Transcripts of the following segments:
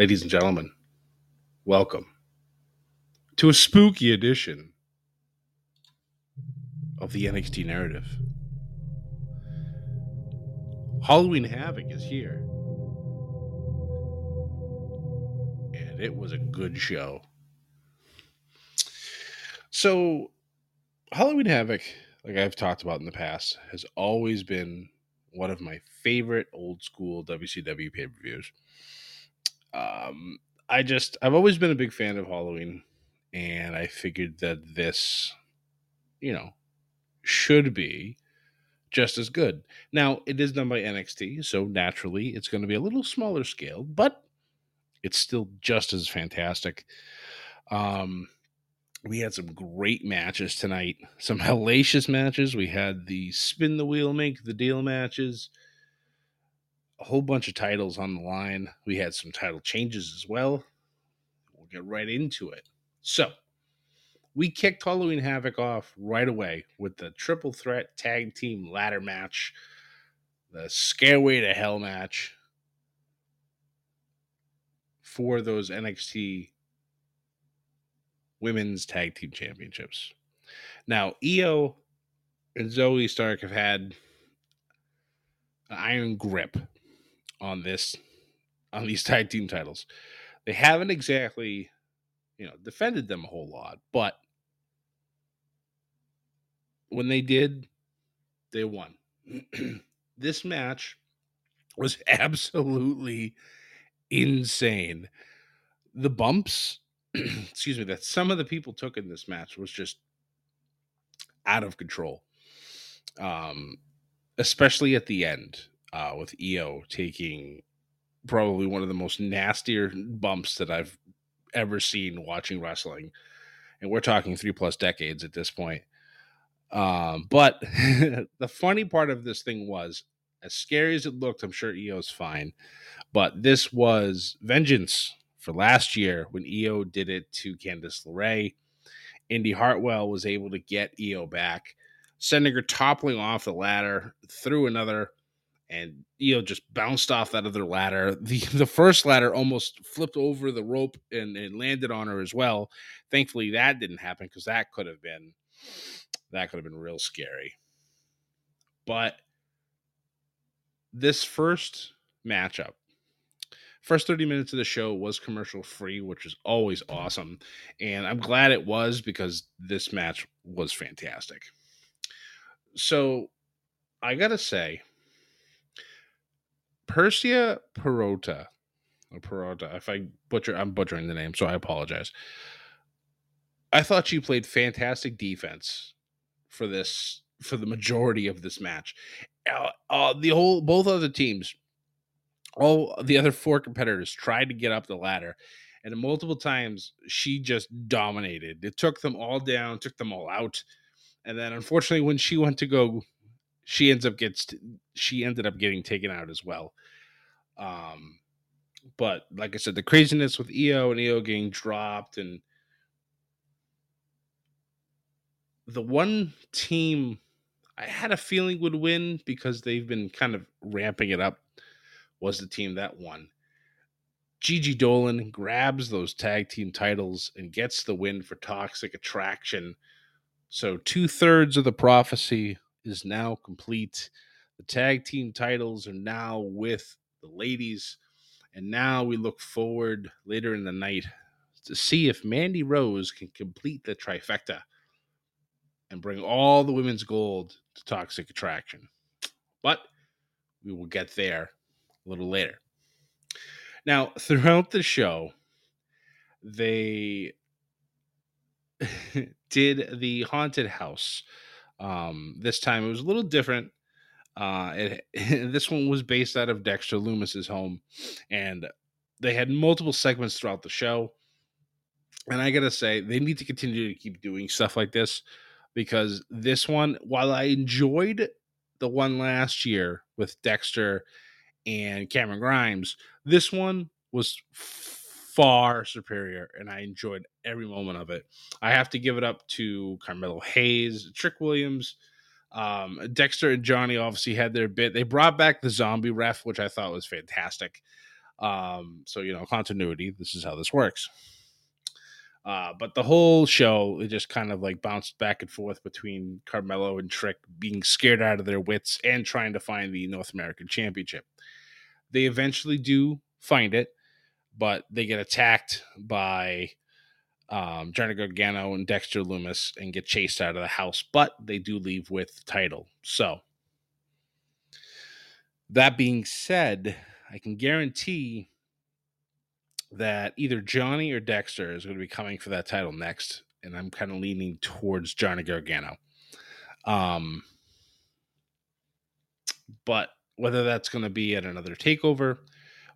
Ladies and gentlemen, welcome to a spooky edition of the NXT narrative. Halloween Havoc is here. And it was a good show. So, Halloween Havoc, like I've talked about in the past, has always been one of my favorite old school WCW pay per views um, I just I've always been a big fan of Halloween, and I figured that this, you know, should be just as good. Now it is done by NXT, so naturally it's going to be a little smaller scale, but it's still just as fantastic. Um, we had some great matches tonight, some hellacious matches. We had the spin the wheel, make the deal matches a whole bunch of titles on the line. We had some title changes as well. We'll get right into it. So, we kicked Halloween Havoc off right away with the triple threat tag team ladder match, the Scareway to Hell match for those NXT Women's Tag Team Championships. Now, Io and Zoe Stark have had an iron grip on this on these tag team titles. They haven't exactly, you know, defended them a whole lot, but when they did, they won. this match was absolutely insane. The bumps, excuse me, that some of the people took in this match was just out of control. Um, especially at the end uh, with Io taking probably one of the most nastier bumps that I've ever seen watching wrestling. And we're talking three plus decades at this point. Um, but the funny part of this thing was, as scary as it looked, I'm sure Io's fine. But this was vengeance for last year when Io did it to Candice LeRae. Indi Hartwell was able to get Io back, sending her toppling off the ladder through another and Io just bounced off that other ladder. The the first ladder almost flipped over the rope and, and landed on her as well. Thankfully, that didn't happen because that could have been that could have been real scary. But this first matchup, first 30 minutes of the show was commercial free, which is always awesome. And I'm glad it was because this match was fantastic. So I gotta say, Persia Perota, or Perota. If I butcher, I'm butchering the name, so I apologize. I thought she played fantastic defense for this for the majority of this match. Uh, uh, the whole both other teams, all the other four competitors tried to get up the ladder, and multiple times she just dominated. It took them all down, took them all out, and then unfortunately, when she went to go she ends up gets she ended up getting taken out as well. Um, but like I said, the craziness with Io and Io getting dropped, and the one team I had a feeling would win because they've been kind of ramping it up was the team that won. Gigi Dolin grabs those tag team titles and gets the win for Toxic Attraction. So two thirds of the prophecy is now complete. The tag team titles are now with the ladies. And now we look forward later in the night to see if Mandy Rose can complete the trifecta and bring all the women's gold to Toxic Attraction. But we will get there a little later. Now, throughout the show, they did the haunted house. Um, this time it was a little different. Uh, it, this one was based out of Dexter Lumis's home, and they had multiple segments throughout the show. And I gotta say, they need to continue to keep doing stuff like this because this one, while I enjoyed the one last year with Dexter and Cameron Grimes, this one was far superior and I enjoyed every moment of it. I have to give it up to Carmelo Hayes, Trick Williams, um, Dexter and Johnny obviously had their bit. They brought back the zombie ref, which I thought was fantastic. Um, so you know, continuity. This is how this works. Uh, but the whole show, it just kind of like bounced back and forth between Carmelo and Trick being scared out of their wits and trying to find the North American Championship. They eventually do find it, but they get attacked by um, Johnny Gargano and Dexter Lumis and get chased out of the house, but they do leave with the title. So, that being said, I can guarantee that either Johnny or Dexter is going to be coming for that title next, and I'm kind of leaning towards Johnny Gargano. Um, but whether that's going to be at another takeover,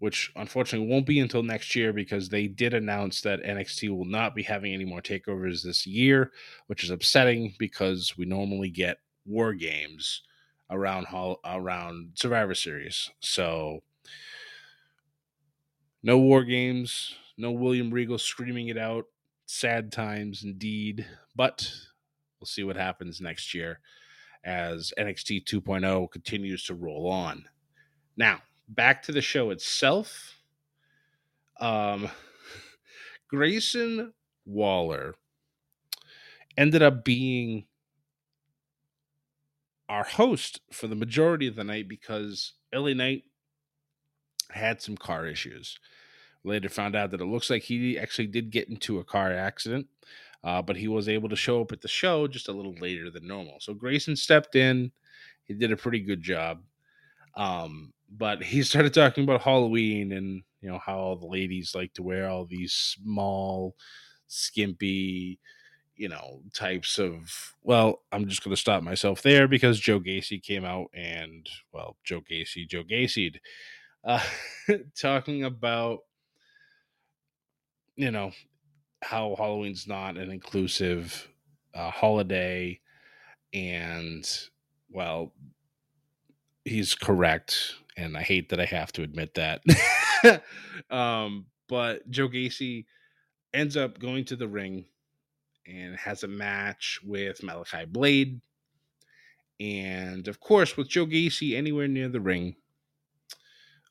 which unfortunately won't be until next year because they did announce that NXT will not be having any more takeovers this year, which is upsetting because we normally get war games around around Survivor Series. So no war games, no William Regal screaming it out. Sad times indeed, but we'll see what happens next year as NXT 2.0 continues to roll on. Now, back to the show itself. Um, Grayson Waller ended up being our host for the majority of the night because LA Knight had some car issues. Later found out that it looks like he actually did get into a car accident, uh, but he was able to show up at the show just a little later than normal. So Grayson stepped in. He did a pretty good job. Um, but he started talking about Halloween and you know how all the ladies like to wear all these small, skimpy, you know, types of. Well, I'm just going to stop myself there because Joe Gacy came out and well, Joe Gacy, Joe Gacy'd, uh, talking about you know how Halloween's not an inclusive uh, holiday, and well, he's correct and I hate that I have to admit that. um, but Joe Gacy ends up going to the ring and has a match with Malik Blade. And of course, with Joe Gacy anywhere near the ring,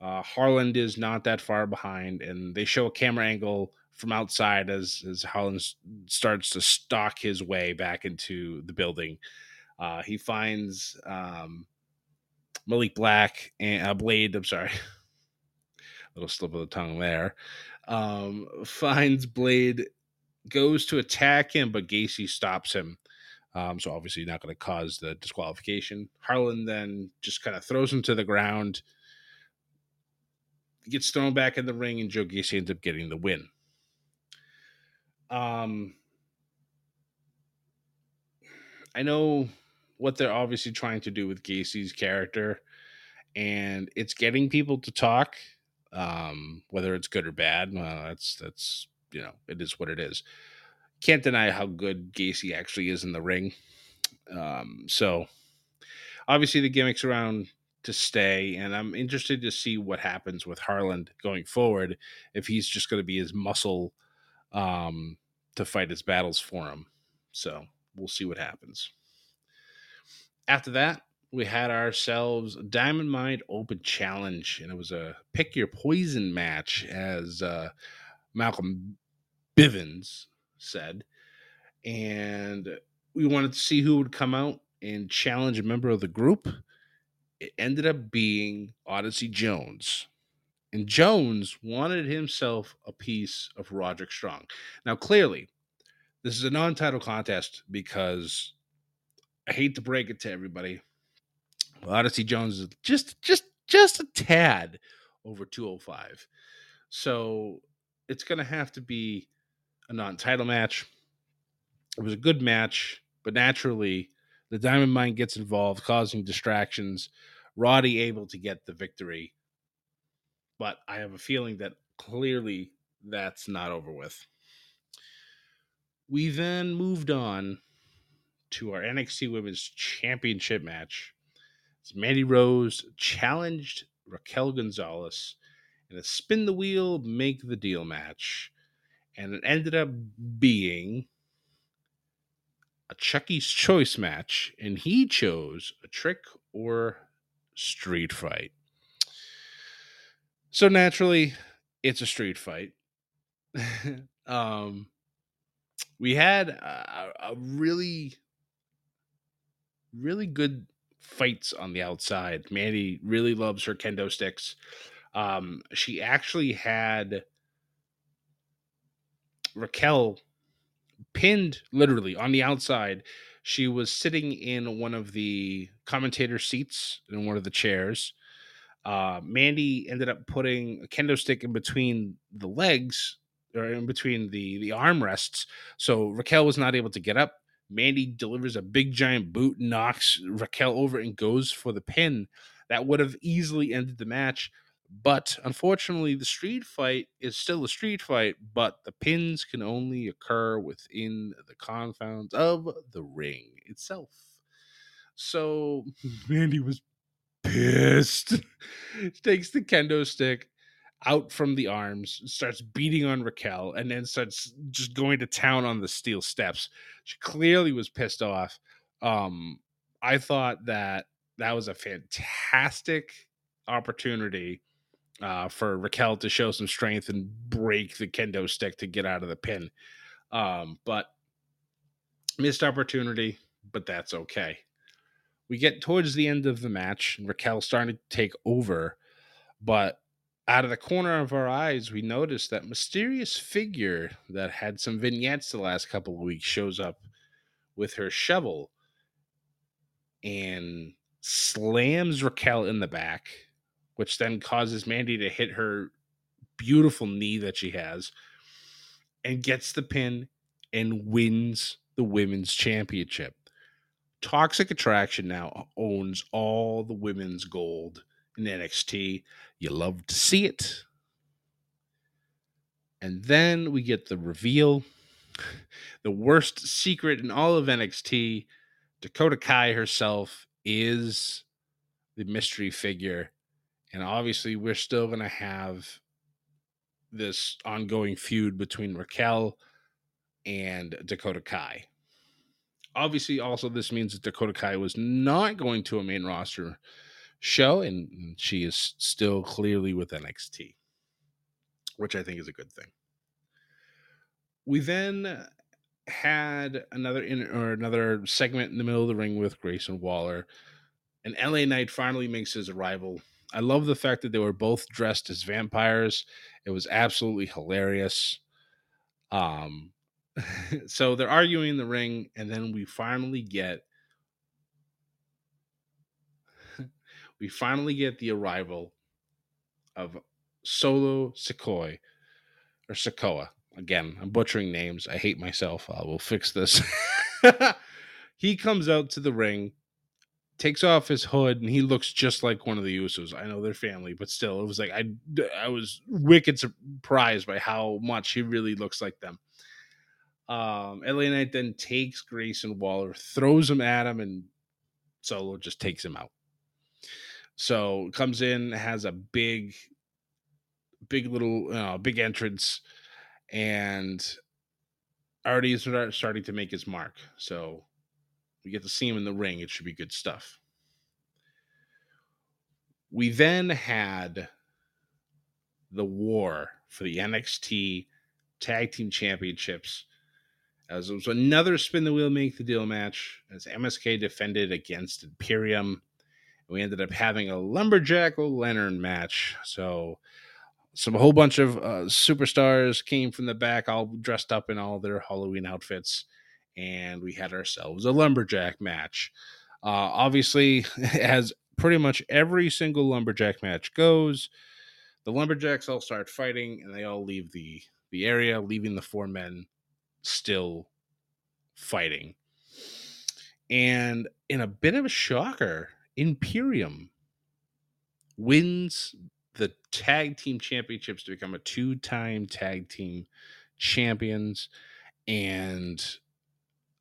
uh, Harland is not that far behind, and they show a camera angle from outside as as Harland starts to stalk his way back into the building. Uh, he finds um, Malik Black and uh, Blade. I'm sorry, little slip of the tongue there. Um, finds Blade, goes to attack him, but Gacy stops him. Um, so obviously not going to cause the disqualification. Harland then just kind of throws him to the ground, gets thrown back in the ring, and Joe Gacy ends up getting the win. Um, I know what they're obviously trying to do with Gacy's character, and it's getting people to talk. Um, whether it's good or bad, well, that's that's you know, it is what it is. Can't deny how good Gacy actually is in the ring. Um, so obviously the gimmicks around to stay, and I'm interested to see what happens with Harland going forward. If he's just going to be his muscle um, to fight his battles for him. So we'll see what happens. After that, we had ourselves Diamond Mine Open Challenge, and it was a pick your poison match, as uh, Malcolm Bivens said. And we wanted to see who would come out and challenge a member of the group. It ended up being Odyssey Jones. And Jones wanted himself a piece of Roderick Strong. Now, clearly, this is a non title contest because I hate to break it to everybody. Odyssey Jones is just just just a tad over 205. So it's gonna have to be a non-title match. It was a good match, but naturally the Diamond Mine gets involved, causing distractions. Roddy able to get the victory. But I have a feeling that clearly that's not over with. We then moved on to our NXT Women's Championship match. As Mandy Rose challenged Raquel Gonzalez in a spin the wheel, make the deal match. And it ended up being a Chucky's Choice match, and he chose a trick or street fight. So naturally, it's a street fight. um, we had a, a really, really good fights on the outside. Mandy really loves her kendo sticks. Um, she actually had Raquel pinned literally on the outside. She was sitting in one of the commentator seats in one of the chairs. Uh, Mandy ended up putting a kendo stick in between the legs or in between the the armrests, so Raquel was not able to get up. Mandy delivers a big giant boot, knocks Raquel over, and goes for the pin. That would have easily ended the match. But unfortunately, the street fight is still a street fight, but the pins can only occur within the confines of the ring itself. So Mandy was pissed. takes the kendo stick out from the arms, starts beating on Raquel, and then starts just going to town on the steel steps. She clearly was pissed off. Um, I thought that that was a fantastic opportunity uh, for Raquel to show some strength and break the kendo stick to get out of the pin. Um, but missed opportunity, but that's okay. We get towards the end of the match, and Raquel starting to take over, but out of the corner of our eyes, we notice that mysterious figure that had some vignettes the last couple of weeks shows up with her shovel and slams Raquel in the back which then causes Mandy to hit her beautiful knee that she has and gets the pin and wins the women's championship. Toxic Attraction now owns all the women's gold in NXT. You love to see it. And then we get the reveal. The worst secret in all of NXT Dakota Kai herself is the mystery figure and obviously, we're still going to have this ongoing feud between Raquel and Dakota Kai. Obviously, also, this means that Dakota Kai was not going to a main roster show, and she is still clearly with NXT, which I think is a good thing. We then had another in or another segment in the middle of the ring with Grayson Waller, and LA Knight finally makes his arrival I love the fact that they were both dressed as vampires. It was absolutely hilarious. Um, so they're arguing in the ring, and then we finally get we finally get the arrival of Solo Sikoa or Sikoa. Again, I'm butchering names. I hate myself. I will fix this. he comes out to the ring takes off his hood and he looks just like one of the Usos. I know they're family, but still, it was like I I was wicked surprised by how much he really looks like them. Um, LA Knight then takes Grayson Waller, throws him at him, and Solo just takes him out. So comes in, has a big, big little, uh, big entrance, and already is starting to make his mark. So we get to see him in the ring. It should be good stuff. We then had the war for the NXT Tag Team Championships. As it was another spin the wheel make the deal match as MSK defended against Imperium. We ended up having a lumberjack lantern match. So some whole bunch of uh, superstars came from the back, all dressed up in all their Halloween outfits, and we had ourselves a lumberjack match. Uh, obviously, as pretty much every single lumberjack match goes, the lumberjacks all start fighting, and they all leave the the area, leaving the four men still fighting. And in a bit of a shocker, Imperium wins the tag team championships to become a two time tag team champions. And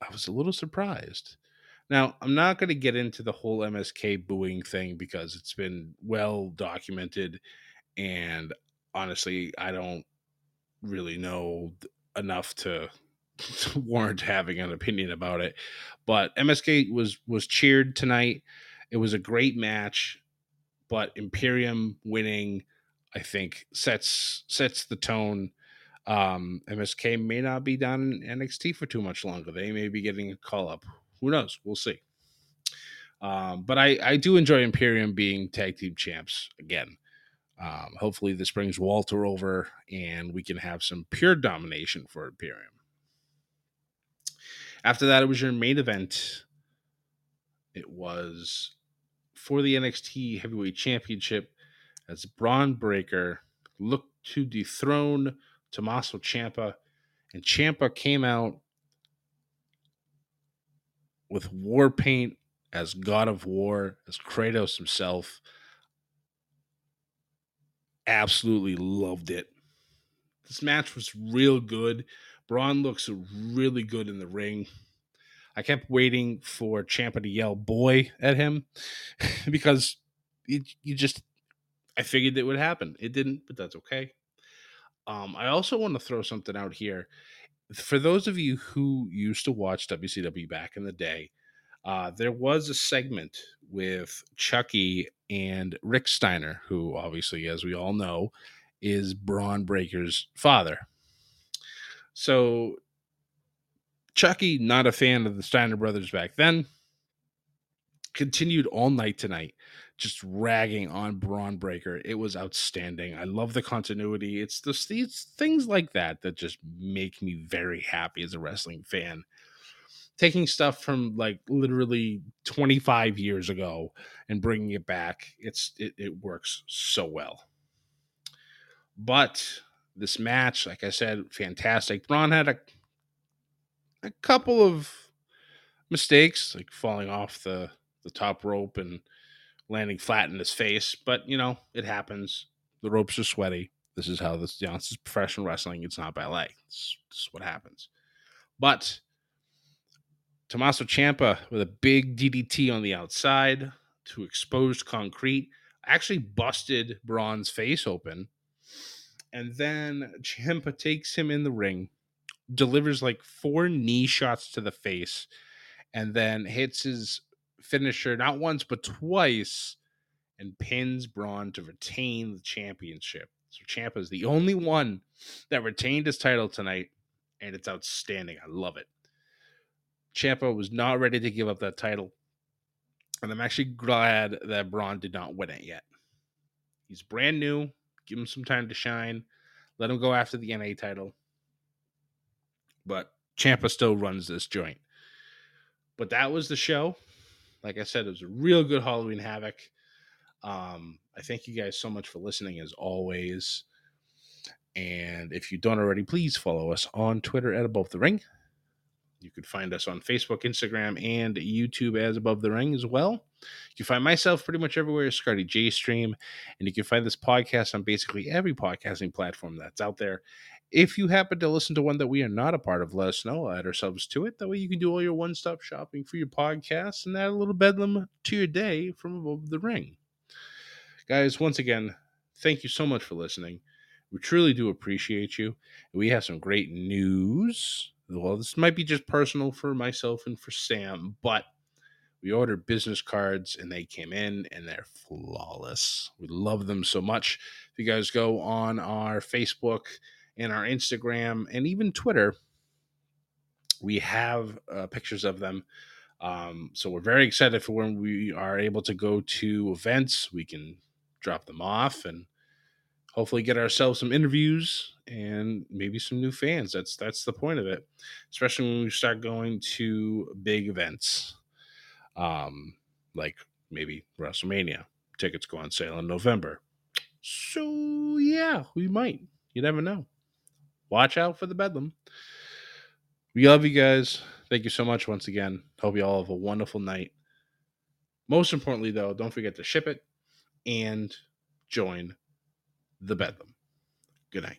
I was a little surprised. Now, I'm not going to get into the whole MSK booing thing because it's been well documented. And honestly, I don't really know enough to, to warrant having an opinion about it. But MSK was was cheered tonight. It was a great match, but Imperium winning, I think, sets sets the tone. Um, MSK may not be down in NXT for too much longer. They may be getting a call up. Who knows? We'll see. Um, but I, I do enjoy Imperium being tag team champs again. Um, hopefully, this brings Walter over and we can have some pure domination for Imperium. After that, it was your main event. It was for the NXT Heavyweight Championship as Bron Breakker looked to dethrone Tommaso Ciampa, and Ciampa came out with war paint as God of War, as Kratos himself absolutely loved it. This match was real good. Bron looks really good in the ring. I kept waiting for Ciampa to yell "boy" at him because you, you just I figured it would happen. It didn't, but that's okay. Um, I also want to throw something out here for those of you who used to watch WCW back in the day. Uh, there was a segment with Chucky and Rick Steiner, who obviously, as we all know, is Bron Breakker's father. So Chucky, not a fan of the Steiner brothers back then, continued all night tonight, just ragging on Bron Breakker. It was outstanding. I love the continuity. It's the these things like that that just make me very happy as a wrestling fan taking stuff from like literally 25 years ago and bringing it back it's it, it works so well but this match like i said fantastic Bron had a a couple of mistakes like falling off the the top rope and landing flat in his face but you know it happens. The ropes are sweaty. This is how this you know this is professional wrestling. It's not ballet. This is what happens. But Tommaso Ciampa with a big DDT on the outside to exposed concrete actually busted Bron's face open. And then Ciampa takes him in the ring, delivers like four knee shots to the face, and then hits his finisher not once but twice and pins Bron to retain the championship. So Ciampa is the only one that retained his title tonight, and it's outstanding. I love it. Ciampa was not ready to give up that title. And I'm actually glad that Bron did not win it yet. He's brand new. Give him some time to shine. Let him go after the NA title. But Ciampa still runs this joint. But that was the show. Like I said, it was a real good Halloween Havoc. Um, I thank you guys so much for listening as always. And if you don't already, please follow us on Twitter at Above the Ring. You can find us on Facebook, Instagram, and YouTube as Above the Ring as well. You can find myself pretty much everywhere, Scotty J Stream, and you can find this podcast on basically every podcasting platform that's out there. If you happen to listen to one that we are not a part of, let us know. add ourselves to it. That way you can do all your one stop shopping for your podcast and add a little bedlam to your day from Above the Ring. Guys, once again, thank you so much for listening. We truly do appreciate you. We have some great news well, this might be just personal for myself and for Sam, but We ordered business cards and they came in and they're flawless. We love them so much. If you guys go on our Facebook and our Instagram and even Twitter, we have uh, pictures of them. Um, so we're very excited for when we are able to go to events. We can drop them off and hopefully get ourselves some interviews and maybe some new fans. That's that's the point of it, especially when we start going to big events, um, like maybe WrestleMania. Tickets go on sale in November, so yeah, we might. You never know. Watch out for the bedlam. We love you guys. Thank you so much once again. Hope you all have a wonderful night. Most importantly, though, don't forget to ship it and join the bedlam. Good night.